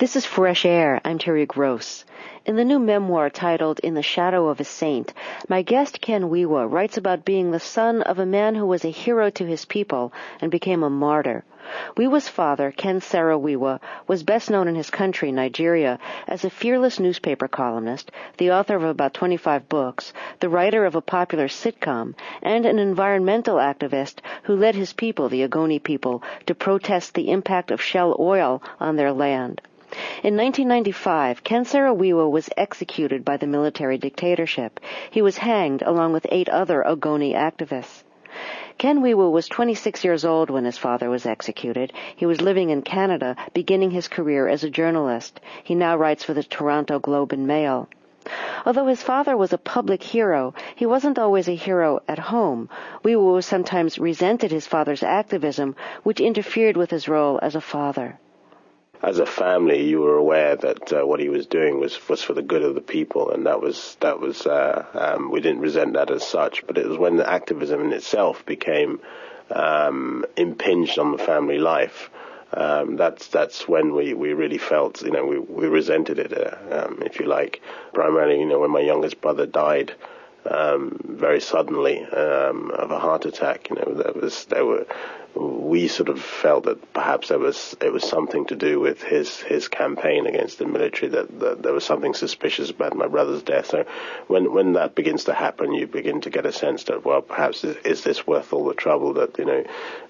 This is Fresh Air. I'm Terry Gross. In the new memoir titled In the Shadow of a Saint, my guest Ken Wiwa writes about being the son of a man who was a hero to his people and became a martyr. Wiwa's father, Ken Saro-Wiwa, was best known in his country, Nigeria, as a fearless newspaper columnist, the author of about 25 books, the writer of a popular sitcom, and an environmental activist who led his people, the Ogoni people, to protest the impact of Shell oil on their land. In 1995, Ken Saro-Wiwa was executed by the military dictatorship. He was hanged along with eight other Ogoni activists. Ken Wiwa was 26 years old when his father was executed. He was living in Canada, beginning his career as a journalist. He now writes for the Toronto Globe and Mail. Although his father was a public hero, he wasn't always a hero at home. Wiwa sometimes resented his father's activism, which interfered with his role as a father as a family, you were aware that uh, what he was doing was was for the good of the people, and that was that was uh, um, we didn't resent that as such. But it was when the activism in itself became um, impinged on the family life. Um, that's that's when we, we really felt you know we, we resented it uh, um, if you like primarily you know when my youngest brother died um, very suddenly um, of a heart attack. You know, there was there were we sort of felt that perhaps there was it was something to do with his his campaign against the military that, that there was something suspicious about my brother's death. So when when that begins to happen, you begin to get a sense that well, perhaps is, is this worth all the trouble that you know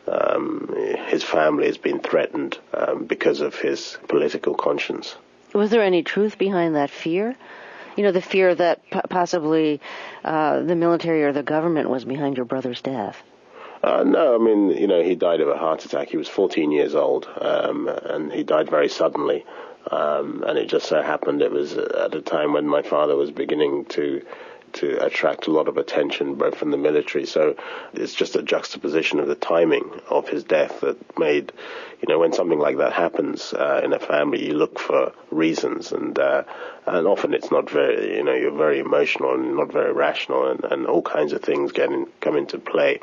um, his family has been threatened um, because of his political conscience. Was there any truth behind that fear? You know, the fear that p- possibly uh, the military or the government was behind your brother's death? Uh, no, I mean, you know, he died of a heart attack. He was 14 years old, um, and he died very suddenly. Um, and it just so happened it was at a time when my father was beginning to to attract a lot of attention, both from the military. So it's just a juxtaposition of the timing of his death that made, you know, when something like that happens uh, in a family, you look for reasons, and uh, and often it's not very, you know, you're very emotional and not very rational, and, and all kinds of things get in, come into play.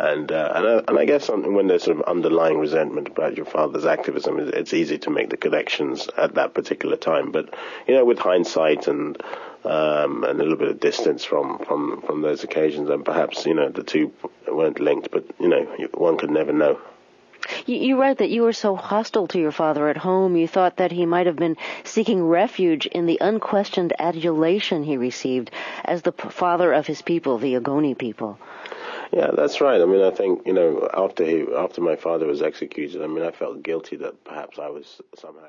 And uh, and, uh, and I guess when there's sort of underlying resentment about your father's activism, it's easy to make the connections at that particular time. But you know, with hindsight and um, and a little bit of distance from, from, from those occasions, and perhaps you know the two weren't linked. But you know, one could never know. You, you write that you were so hostile to your father at home, you thought that he might have been seeking refuge in the unquestioned adulation he received as the father of his people, the Ogoni people. Yeah, that's right. I mean, I think you know after he after my father was executed, I mean, I felt guilty that perhaps I was somehow.